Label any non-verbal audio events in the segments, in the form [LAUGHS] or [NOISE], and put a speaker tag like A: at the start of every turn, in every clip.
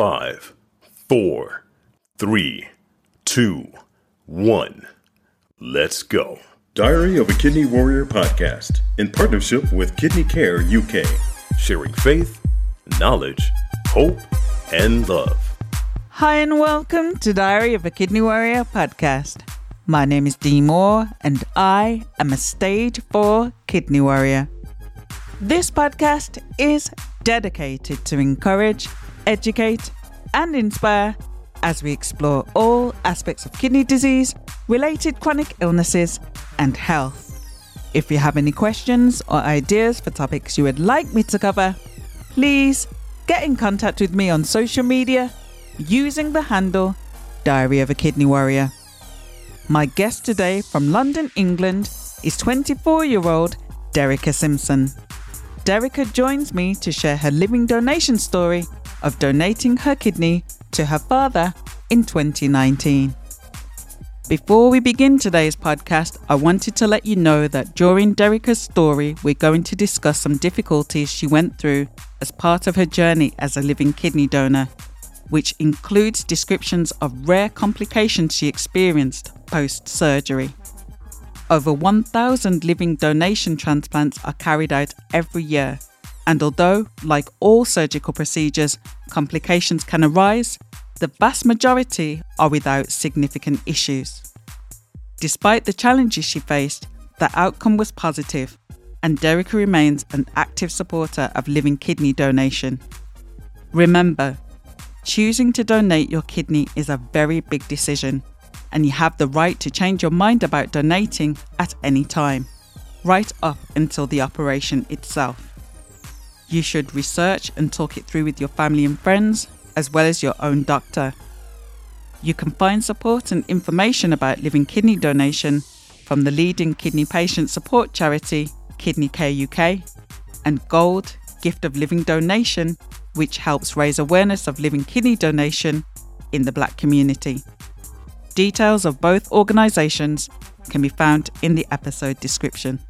A: Five, four, three, two, one. Let's go. Diary of a Kidney Warrior podcast in partnership with Kidney Care UK, sharing faith, knowledge, hope, and love.
B: Hi, and welcome to Diary of a Kidney Warrior podcast. My name is Dee Moore, and I am a stage 4 kidney warrior. This podcast is dedicated to encourage, educate, and inspire as we explore all aspects of kidney disease, related chronic illnesses, and health. If you have any questions or ideas for topics you would like me to cover, please get in contact with me on social media using the handle Diary of a Kidney Warrior. My guest today from London, England is 24 year old Derica Simpson. Derica joins me to share her living donation story of donating her kidney to her father in 2019. Before we begin today's podcast, I wanted to let you know that during Derica's story, we're going to discuss some difficulties she went through as part of her journey as a living kidney donor, which includes descriptions of rare complications she experienced post surgery. Over 1,000 living donation transplants are carried out every year, and although, like all surgical procedures, complications can arise, the vast majority are without significant issues. Despite the challenges she faced, the outcome was positive, and Derica remains an active supporter of living kidney donation. Remember, choosing to donate your kidney is a very big decision, and you have the right to change your mind about donating at any time, right up until the operation itself. You should research and talk it through with your family and friends as well as your own doctor. You can find support and information about living kidney donation from the leading kidney patient support charity, Kidney Care UK, and Gold Gift of Living Donation, which helps raise awareness of living kidney donation in the black community. Details of both organisations can be found in the episode description.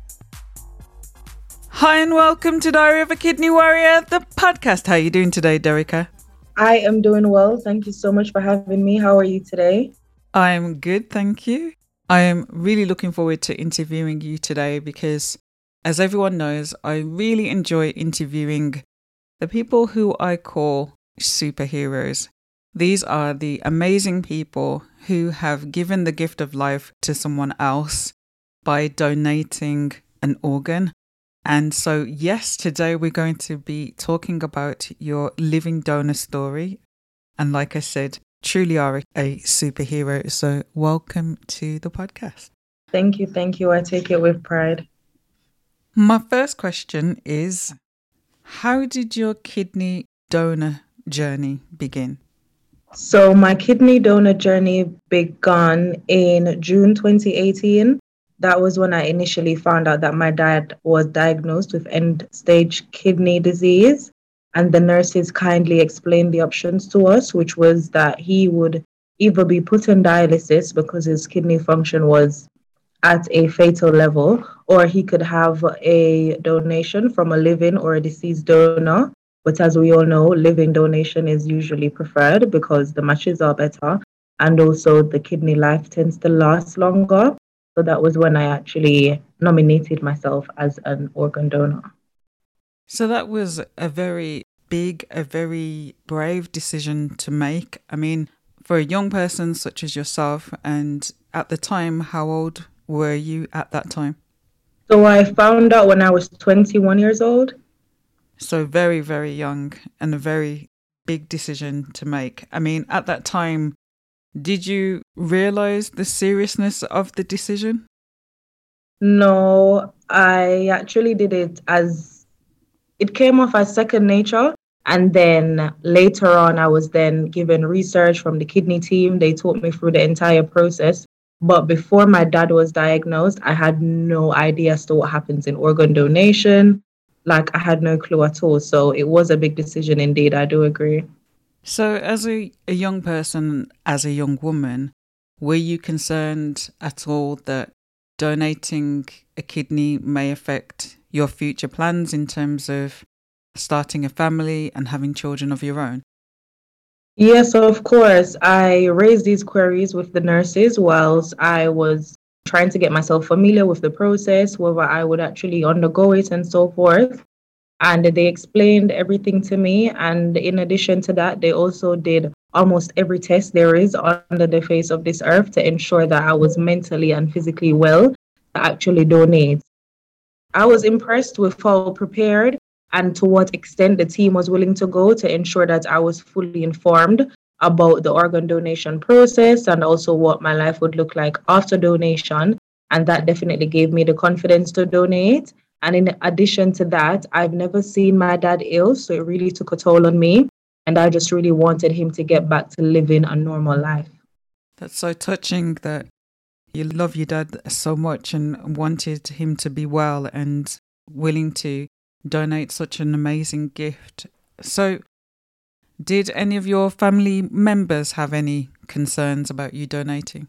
B: Hi and welcome to Diary of a Kidney Warrior, the podcast. How are you doing today, Derica?
C: I am doing well. Thank you so much for having me. How are you today?
B: I'm good, thank you. I am really looking forward to interviewing you today because, as everyone knows, I really enjoy interviewing the people who I call superheroes. These are the amazing people who have given the gift of life to someone else by donating an organ and so, yes, today we're going to be talking about your living donor story. And like I said, truly are a superhero. So, welcome to the podcast.
C: Thank you. Thank you. I take it with pride.
B: My first question is How did your kidney donor journey begin?
C: So, my kidney donor journey began in June 2018 that was when I initially found out that my dad was diagnosed with end stage kidney disease. And the nurses kindly explained the options to us, which was that he would either be put on dialysis because his kidney function was at a fatal level, or he could have a donation from a living or a deceased donor. But as we all know, living donation is usually preferred because the matches are better and also the kidney life tends to last longer. So that was when I actually nominated myself as an organ donor.
B: So that was a very big, a very brave decision to make. I mean, for a young person such as yourself, and at the time, how old were you at that time?
C: So I found out when I was 21 years old.
B: So very, very young and a very big decision to make. I mean, at that time, did you realize the seriousness of the decision?
C: No, I actually did it as it came off as second nature. And then later on, I was then given research from the kidney team. They taught me through the entire process. But before my dad was diagnosed, I had no idea as to what happens in organ donation. Like, I had no clue at all. So it was a big decision indeed. I do agree.
B: So, as a, a young person, as a young woman, were you concerned at all that donating a kidney may affect your future plans in terms of starting a family and having children of your own?
C: Yes, of course. I raised these queries with the nurses whilst I was trying to get myself familiar with the process, whether I would actually undergo it and so forth. And they explained everything to me. And in addition to that, they also did almost every test there is under the face of this earth to ensure that I was mentally and physically well to actually donate. I was impressed with how prepared and to what extent the team was willing to go to ensure that I was fully informed about the organ donation process and also what my life would look like after donation. And that definitely gave me the confidence to donate. And in addition to that, I've never seen my dad ill. So it really took a toll on me. And I just really wanted him to get back to living a normal life.
B: That's so touching that you love your dad so much and wanted him to be well and willing to donate such an amazing gift. So, did any of your family members have any concerns about you donating?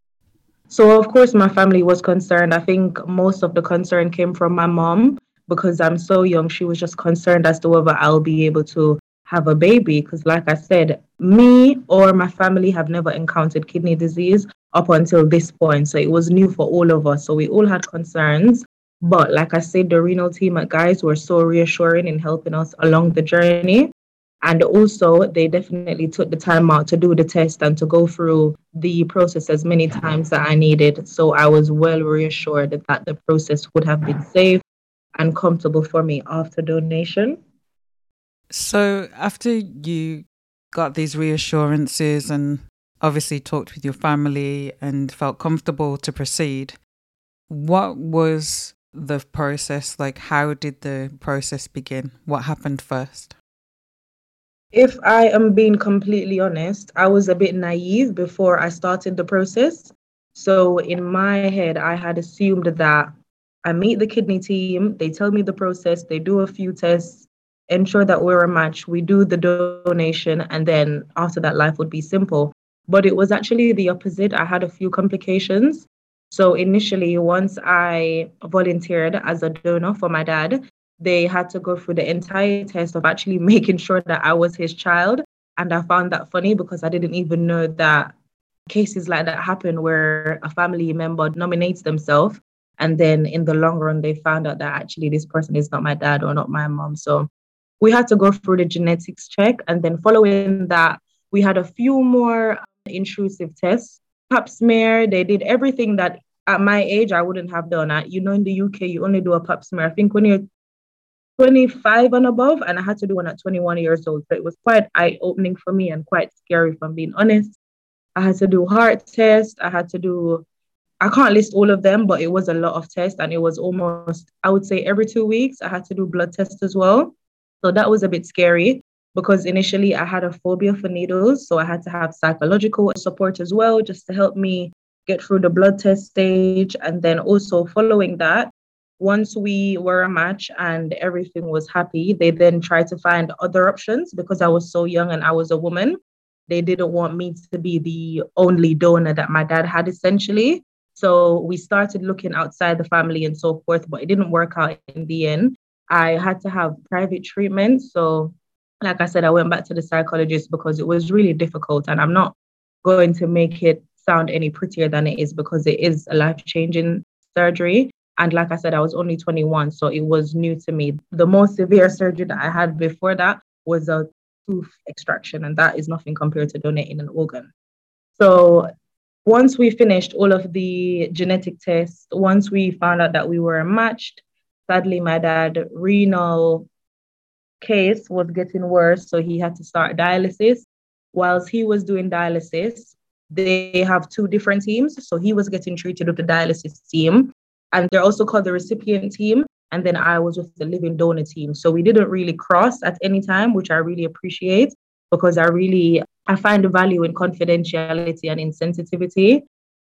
C: So, of course, my family was concerned. I think most of the concern came from my mom because I'm so young. She was just concerned as to whether I'll be able to have a baby. Because, like I said, me or my family have never encountered kidney disease up until this point. So, it was new for all of us. So, we all had concerns. But, like I said, the renal team at Guy's were so reassuring in helping us along the journey. And also, they definitely took the time out to do the test and to go through the process as many times that I needed. So I was well reassured that the process would have been safe and comfortable for me after donation.
B: So, after you got these reassurances and obviously talked with your family and felt comfortable to proceed, what was the process like? How did the process begin? What happened first?
C: If I am being completely honest, I was a bit naive before I started the process. So in my head, I had assumed that I meet the kidney team, they tell me the process, they do a few tests, ensure that we're a match, we do the donation, and then after that, life would be simple. But it was actually the opposite. I had a few complications. So initially, once I volunteered as a donor for my dad, they had to go through the entire test of actually [LAUGHS] making sure that I was his child. And I found that funny because I didn't even know that cases like that happen where a family member nominates themselves. And then in the long run, they found out that actually this person is not my dad or not my mom. So we had to go through the genetics check. And then following that, we had a few more intrusive tests. Pap smear, they did everything that at my age I wouldn't have done. I, you know, in the UK, you only do a pap smear. I think when you're 25 and above, and I had to do one at 21 years old. So it was quite eye opening for me and quite scary, if I'm being honest. I had to do heart tests. I had to do, I can't list all of them, but it was a lot of tests. And it was almost, I would say, every two weeks, I had to do blood tests as well. So that was a bit scary because initially I had a phobia for needles. So I had to have psychological support as well, just to help me get through the blood test stage. And then also following that, once we were a match and everything was happy, they then tried to find other options because I was so young and I was a woman. They didn't want me to be the only donor that my dad had, essentially. So we started looking outside the family and so forth, but it didn't work out in the end. I had to have private treatment. So, like I said, I went back to the psychologist because it was really difficult. And I'm not going to make it sound any prettier than it is because it is a life changing surgery. And like I said, I was only 21, so it was new to me. The most severe surgery that I had before that was a tooth extraction, and that is nothing compared to donating an organ. So once we finished all of the genetic tests, once we found out that we were matched, sadly, my dad renal case was getting worse, so he had to start dialysis. Whilst he was doing dialysis, they have two different teams. So he was getting treated with the dialysis team, and they're also called the recipient team. And then I was with the living donor team. So we didn't really cross at any time, which I really appreciate because I really I find the value in confidentiality and in sensitivity.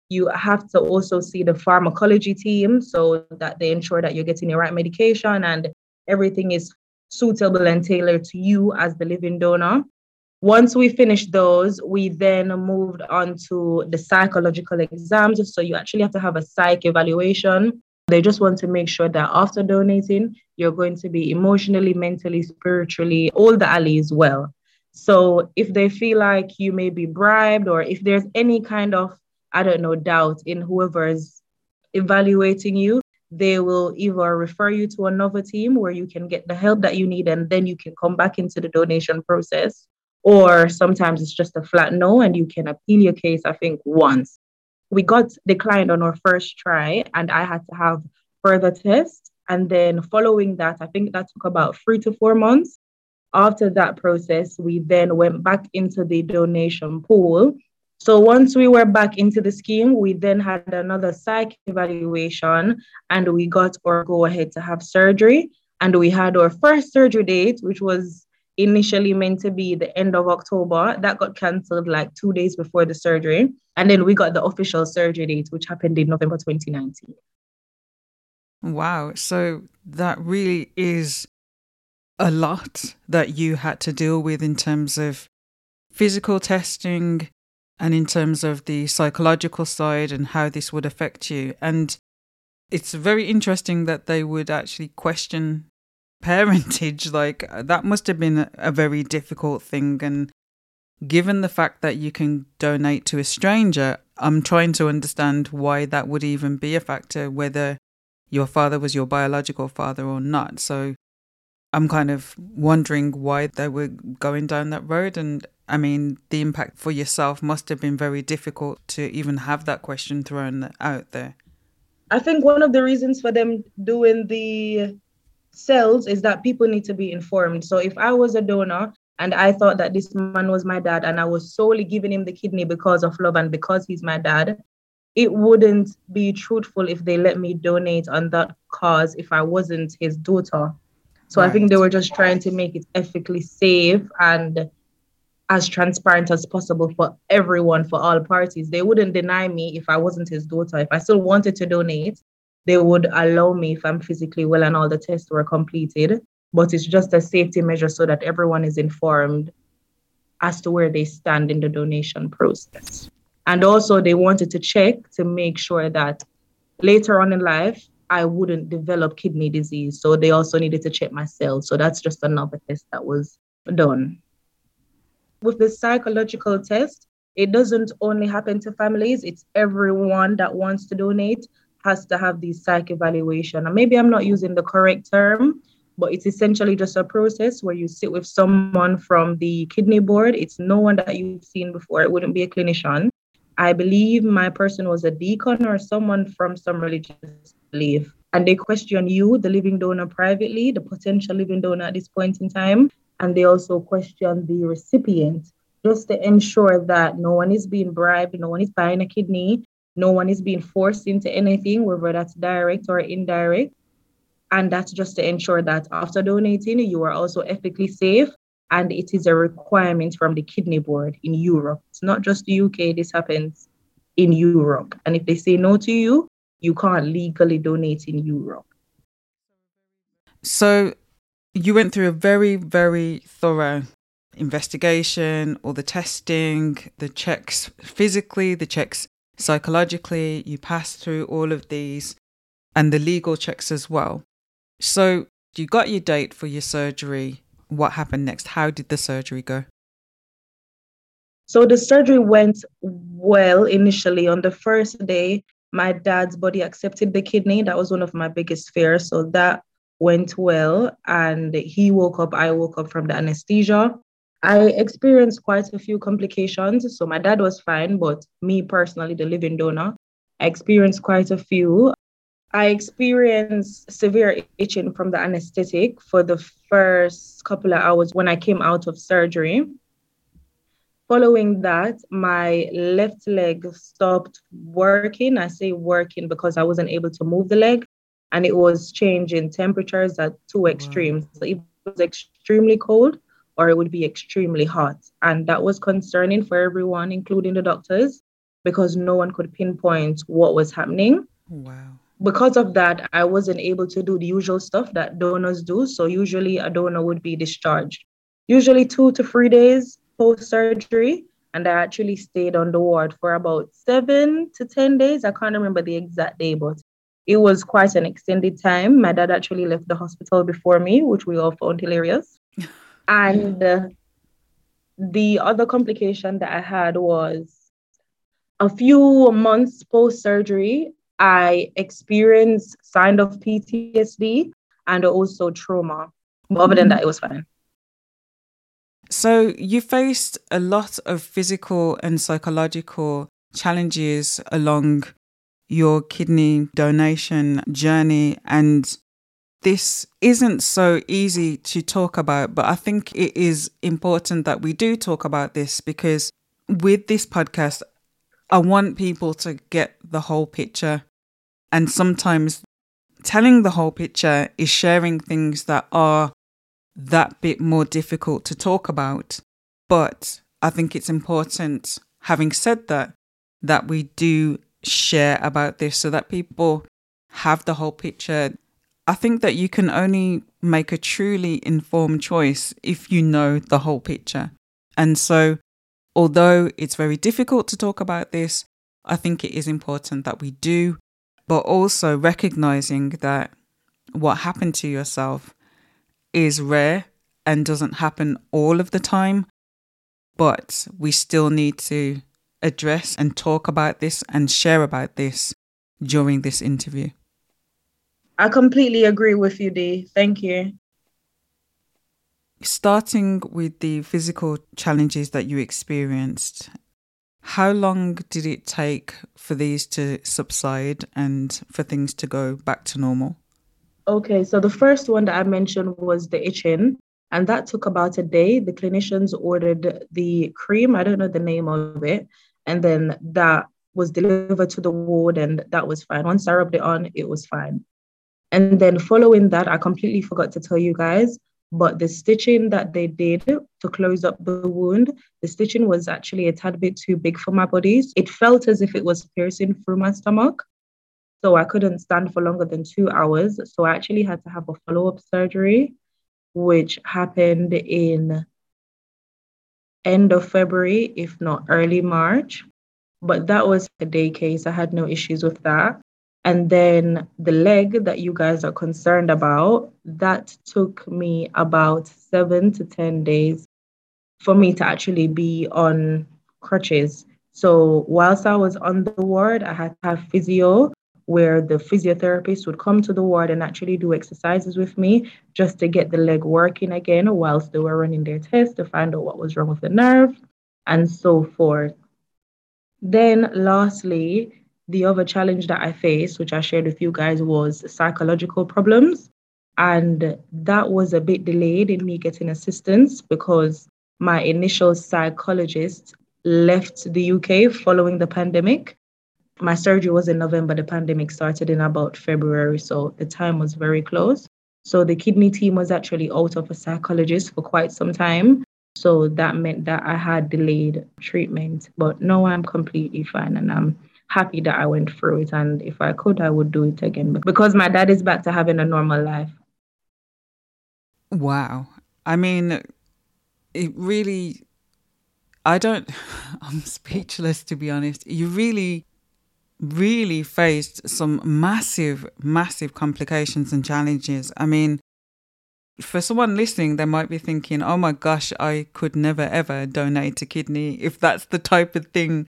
C: You have to also see the pharmacology team so that they ensure that you're getting the right medication and everything is suitable and tailored to you as the living donor. Once we finished those, we then moved on to the psychological exams. So you actually have to have a psych evaluation. They just want to make sure that after donating, you're going to be emotionally, mentally, spiritually, all the alleys well. So if they feel like you may be bribed or if there's any kind of, I don't know, doubt in whoever is evaluating you, they will either refer you to another team where you can get the help that you need and then you can come back into the donation process. Or sometimes it's just a flat no and you can appeal your case, I think, once. We got declined on our first try and I had to have further tests. And then following that, I think that took about three to four months. After that process, we then went back into the donation pool. So once we were back into the scheme, we then had another psych evaluation and we got our go ahead to have surgery. And we had our first surgery date, which was initially meant to be the end of October. That got cancelled like two days before the surgery. And then we got the official surgery date, which happened in November 2019.
B: Wow. So that really is a lot that you had to deal with in terms of physical testing and in terms of the psychological side and how this would affect you. And it's very interesting that they would actually question parentage. Like, that must have been a very difficult thing. And given the fact that you can donate to a stranger, I'm trying to understand why that would even be a factor, whether your father was your biological father or not. So I'm kind of wondering why they were going down that road. And I mean, the impact for yourself must have been very difficult to even have that question thrown out there.
C: I think one of the reasons for them doing the cells is that people need to be informed. So if I was a donor and I thought that this man was my dad and I was solely giving him the kidney because of love and because he's my dad, it wouldn't be truthful if they let me donate on that cause if I wasn't his daughter. So right. I think they were just trying to make it ethically safe and as transparent as possible for everyone, for all parties. They wouldn't deny me if I wasn't his daughter. If I still wanted to donate, they would allow me if I'm physically well and all the tests were completed. But it's just a safety measure so that everyone is informed as to where they stand in the donation process. And also, they wanted to check to make sure that later on in life, I wouldn't develop kidney disease. So they also needed to check my cells. So that's just another test that was done. With the psychological test, it doesn't only happen to families, it's everyone that wants to donate has to have the psych evaluation. And maybe I'm not using the correct term, but it's essentially just a process where you sit with someone from the kidney board. It's no one that you've seen before, it wouldn't be a clinician. I believe my person was a deacon or someone from some religious belief. And they question you, the living donor, privately, the potential living donor at this point in time. And they also question the recipient just to ensure that no one is being bribed, no one is buying a kidney, no one is being forced into anything, whether that's direct or indirect. And that's just to ensure that after donating, you are also ethically safe and it is a requirement from the kidney board in Europe. It's not just the UK, this happens in Europe. And if they say no to you, you can't legally donate in Europe.
B: So you went through a very, very thorough investigation, all the testing, the checks physically, the checks psychologically. You pass through all of these and the legal checks as well. So you got your date for your surgery what happened next? How did the surgery go?
C: So the surgery went well initially. On the first day, my dad's body accepted the kidney. That was one of my biggest fears. So that went well. And he woke up, I woke up from the anesthesia. I experienced quite a few complications. So my dad was fine, but me personally, the living donor, I experienced quite a few. I experienced severe itching from the anesthetic for the first couple of hours when I came out of surgery. Following that, my left leg stopped working. I say working because I wasn't able to move the leg and it was changing temperatures at two extremes. Wow. So it was extremely cold or it would be extremely hot. And that was concerning for everyone, including the doctors, because no one could pinpoint what was happening.
B: Wow
C: because of that, I wasn't able to do the usual stuff that donors do. So usually a donor would be discharged, usually two to three days post surgery. And I actually stayed on the ward for about seven to 10 days. I can't remember the exact day, but it was quite an extended time. My dad actually left the hospital before me, which we all found hilarious. And the other complication that I had was a few months post surgery, I experienced sign of PTSD and also trauma. But other than mm-hmm. that, it was fine.
B: So you faced a lot of physical and psychological challenges along your kidney donation journey and this isn't so easy to talk about, but I think it is important that we do talk about this because with this podcast, I want people to get the whole picture. And sometimes telling the whole picture is sharing things that are that bit more difficult to talk about. But I think it's important, having said that, that we do share about this so that people have the whole picture. I think that you can only make a truly informed choice if you know the whole picture. And so, although it's very difficult to talk about this, I think it is important that we do, but also recognizing that what happened to yourself is rare and doesn't happen all of the time, but we still need to address and talk about this and share about this during this interview.
C: I completely agree with you, Dee. Thank you.
B: Starting with the physical challenges that you experienced, how long did it take for these to subside and for things to go back to normal?
C: Okay, so the first one that I mentioned was the itching, and that took about a day. The clinicians ordered the cream, I don't know the name of it, and then that was delivered to the ward, and that was fine. Once I rubbed it on, it was fine. And then following that, I completely forgot to tell you guys, but the stitching that they did to close up the wound, the stitching was actually a tad bit too big for my body. It felt as if it was piercing through my stomach. So I couldn't stand for longer than two hours. So I actually had to have a follow up surgery, which happened in end of February, if not early March. But that was a day case. I had no issues with that. And then the leg that you guys are concerned about, that took me about seven to 10 days for me to actually be on crutches. So whilst I was on the ward, I had to have physio where the physiotherapist would come to the ward and actually do exercises with me just to get the leg working again whilst they were running their tests to find out what was wrong with the nerve and so forth. Then, lastly, the other challenge that I faced, which I shared with you guys, was psychological problems. And that was a bit delayed in me getting assistance because my initial psychologist left the UK following the pandemic my surgery was in November. The pandemic started in about February, so the time was very close. So the kidney team was actually out of a psychologist for quite some time. So that meant that I had delayed treatment. But now I'm completely fine and I'm happy that I went through it. And if I could, I would do it again because my dad is back to having a normal life.
B: Wow. I mean, it really, I don't, [LAUGHS] I'm speechless to be honest. You really really faced some massive, massive complications and challenges. I mean, for someone listening, they might be thinking, oh my gosh, I could never ever donate a kidney if that's the type of thing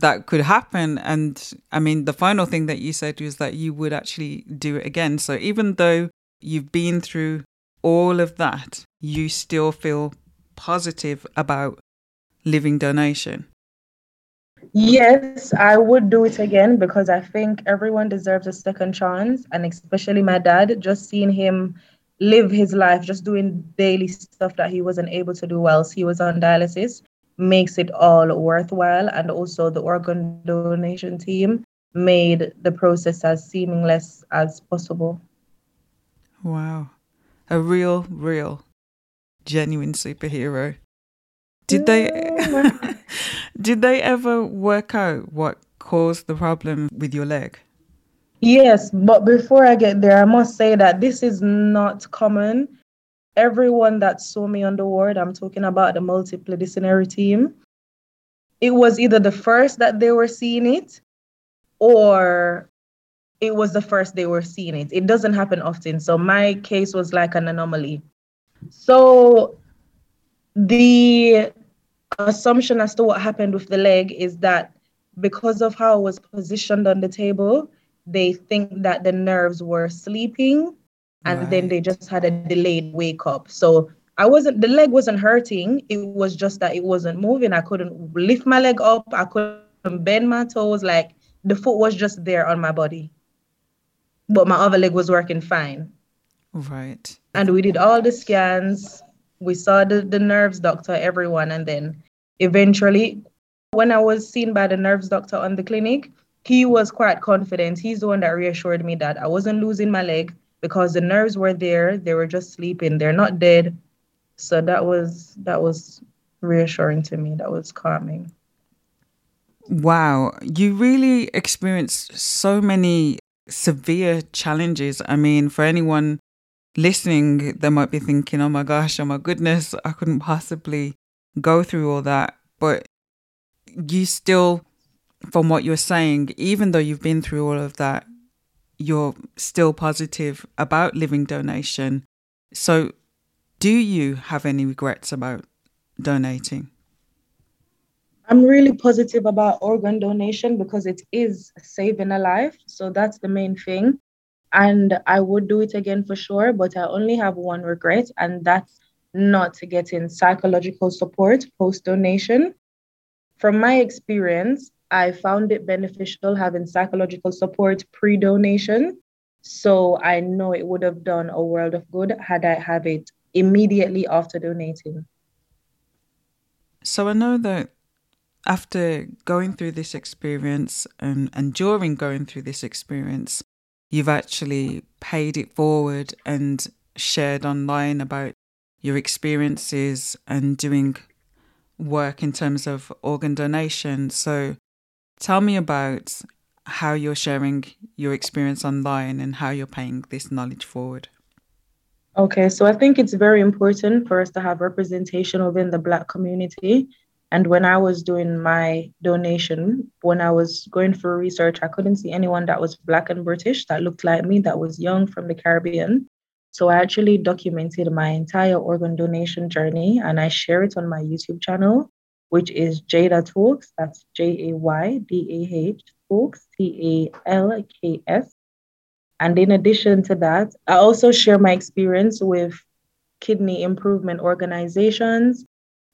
B: that could happen. And I mean, the final thing that you said was that you would actually do it again. So even though you've been through all of that, you still feel positive about living donation.
C: Yes, I would do it again because I think everyone deserves a second chance, and especially my dad. Just seeing him live his life, just doing daily stuff that he wasn't able to do whilst he was on dialysis, makes it all worthwhile. And also, the organ donation team made the process as seamless as possible.
B: Wow. A real, real, genuine superhero. Did they [LAUGHS] Did they ever work out what caused the problem with your leg?
C: Yes, but before I get there, I must say that this is not common. Everyone that saw me on the ward, I'm talking about the multidisciplinary team, it was either the first that they were seeing it or it was the first they were seeing it. It doesn't happen often. So my case was like an anomaly. So the assumption as to what happened with the leg is that because of how it was positioned on the table, they think that the nerves were sleeping and right. then they just had a delayed wake up. So I wasn't the leg wasn't hurting. It was just that it wasn't moving. I couldn't lift my leg up. I couldn't bend my toes. Like the foot was just there on my body. But my other leg was working fine.
B: Right.
C: And we did all the scans. We saw the, the nerves doctor, everyone, and then eventually when I was seen by the nerves doctor on the clinic, he was quite confident. He's the one that reassured me that I wasn't losing my leg because the nerves were there. They were just sleeping. They're not dead. So that was that was reassuring to me. That was calming.
B: Wow, you really experienced so many severe challenges. I mean, for anyone listening, they might be thinking, "Oh my gosh, oh my goodness, I couldn't possibly go through all that." But you still from what you're saying, even though you've been through all of that, you're still positive about living donation. So, do you have any regrets about donating?
C: I'm really positive about organ donation because it is saving a life. So, that's the main thing. And I would do it again for sure, but I only have one regret, and that's not getting psychological support post donation. From my experience, I found it beneficial having psychological support pre donation. So I know it would have done a world of good had I have it immediately after donating.
B: So I know that after going through this experience and, and during going through this experience, you've actually paid it forward and shared online about your experiences and doing work in terms of organ donation. So tell me about how you're sharing your experience online and how you're paying this knowledge forward.
C: Okay, so I think it's very important for us to have representation within the Black community. And when I was doing my donation, when I was going for research, I couldn't see anyone that was Black and British that looked like me, that was young from the Caribbean. So I actually documented my entire organ donation journey and I share it on my YouTube channel, which is Jaydah Talks. That's J A Y D A H Talks, T A L K S. And in addition to that, I also share my experience with kidney improvement organizations.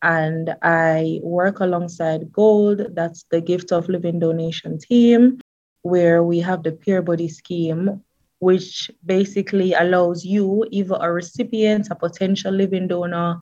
C: And I work alongside GOLD, that's the Gift of Living Donation team, where we have the Peer Buddy scheme, which basically allows you, either a recipient, a potential living donor,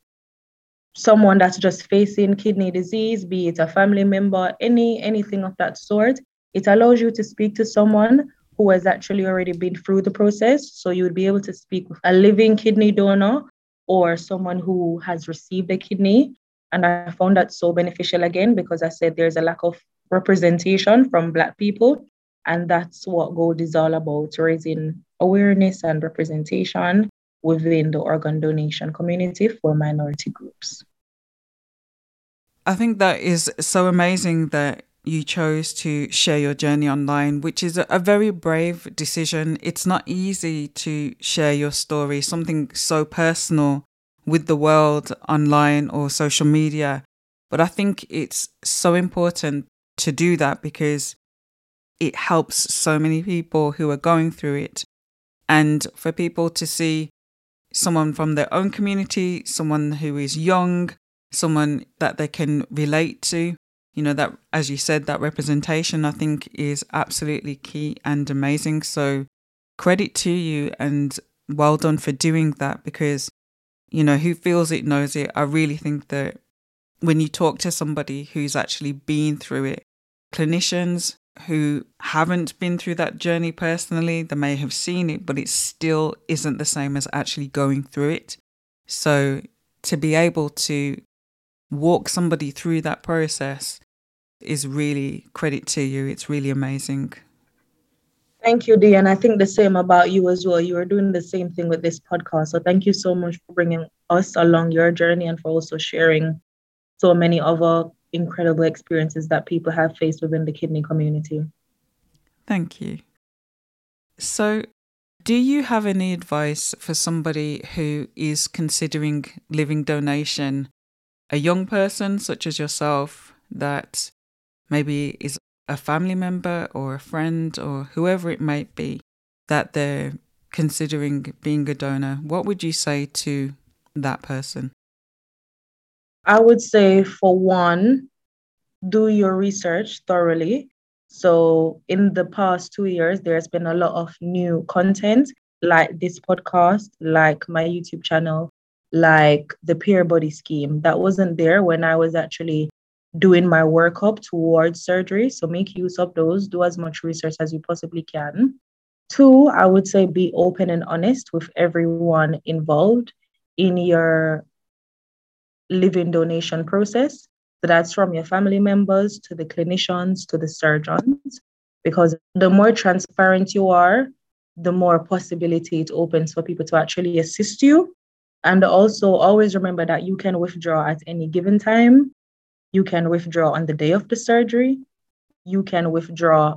C: someone that's just facing kidney disease, be it a family member, any anything of that sort, it allows you to speak to someone who has actually already been through the process. So you would be able to speak with a living kidney donor or someone who has received a kidney. And I found that so beneficial again because I said there's a lack of representation from Black people. And that's what Gold is all about raising awareness and representation within the organ donation community for minority groups.
B: I think that is so amazing that you chose to share your journey online, which is a very brave decision. It's not easy to share your story, something so personal with the world online or social media. But I think it's so important to do that because it helps so many people who are going through it. And for people to see someone from their own community, someone who is young, someone that they can relate to, you know, that, as you said, that representation, I think is absolutely key and amazing. So credit to you and well done for doing that because, you know, who feels it knows it. I really think that when you talk to somebody who's actually been through it, clinicians, who haven't been through that journey personally, they may have seen it, but it still isn't the same as actually going through it. So to be able to walk somebody through that process is really credit to you. It's really amazing.
C: Thank you, Dee. And I think the same about you as well. You are doing the same thing with this podcast. So thank you so much for bringing us along your journey and for also sharing so many other incredible experiences that people have faced within the kidney community.
B: Thank you. So, do you have any advice for somebody who is considering living donation a young person such as yourself that maybe is a family member or a friend or whoever it might be that they're considering being a donor, what would you say to that person?
C: I would say, for one, do your research thoroughly. So, in the past two years, there's been a lot of new content like this podcast, like my YouTube channel, like the peer buddy scheme that wasn't there when I was actually doing my workup towards surgery. So make use of those, do as much research as you possibly can. Two, I would say be open and honest with everyone involved in your living donation process. So that's from your family members to the clinicians to the surgeons. Because the more transparent you are, the more possibility it opens for people to actually assist you. And also always remember that you can withdraw at any given time. You can withdraw on the day of the surgery. You can withdraw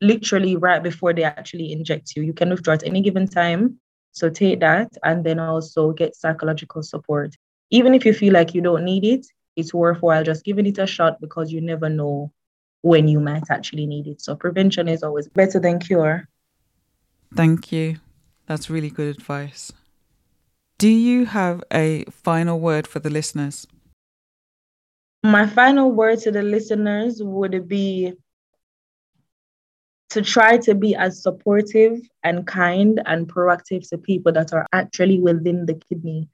C: literally right before they actually inject you. You can withdraw at any given time. So take that and then also get psychological support. Even if you feel like you don't need it, it's worthwhile just giving it a shot because you never know when you might actually need it. So prevention is always better than cure.
B: Thank you. That's really good advice. Do you have a final word for the listeners?
C: My final word to the listeners would be to try to be as supportive and kind and proactive to people that are actually within the kidney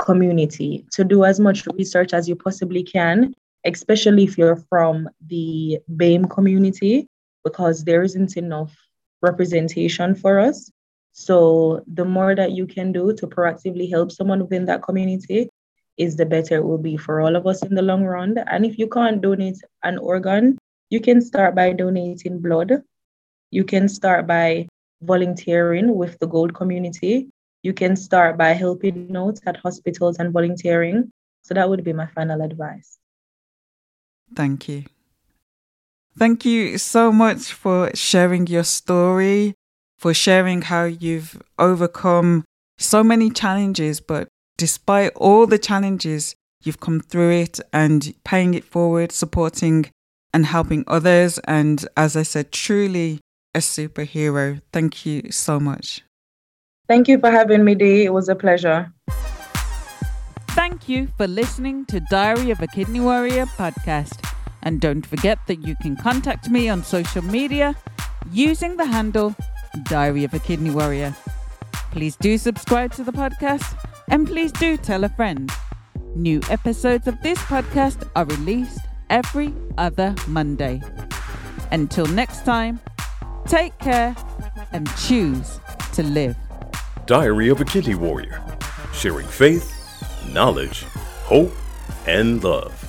C: community, to do as much research as you possibly can, especially if you're from the BAME community, because there isn't enough representation for us. So the more that you can do to proactively help someone within that community is the better it will be for all of us in the long run. And if you can't donate an organ, you can start by donating blood. You can start by volunteering with the gold community. You can start by helping out at hospitals and volunteering. So that would be my final advice.
B: Thank you. Thank you so much for sharing your story, for sharing how you've overcome so many challenges, but despite all the challenges, you've come through it and paying it forward, supporting and helping others. And as I said, truly a superhero. Thank you so much.
C: Thank you for having me, Dee. It was a pleasure.
B: Thank you for listening to Diary of a Kidney Warrior podcast. And don't forget that you can contact me on social media using the handle Diary of a Kidney Warrior. Please do subscribe to the podcast and please do tell a friend. New episodes of this podcast are released every other Monday. Until next time, take care and choose to live.
A: Diary of a Kidney Warrior, sharing faith, knowledge, hope, and love.